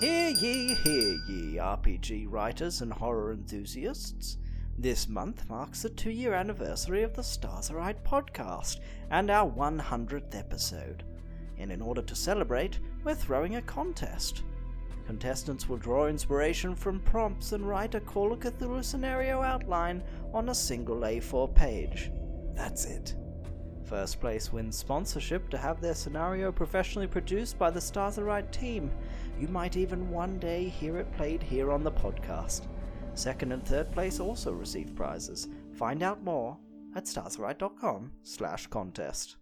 Hear ye, hear ye, RPG writers and horror enthusiasts. This month marks the two year anniversary of the Stars Right podcast and our 100th episode. And in order to celebrate, we're throwing a contest. Contestants will draw inspiration from prompts and write a Call of Cthulhu scenario outline on a single A4 page. That's it. First place wins sponsorship to have their scenario professionally produced by the Stars Right team. You might even one day hear it played here on the podcast. Second and third place also receive prizes. Find out more at starsareright.com slash contest.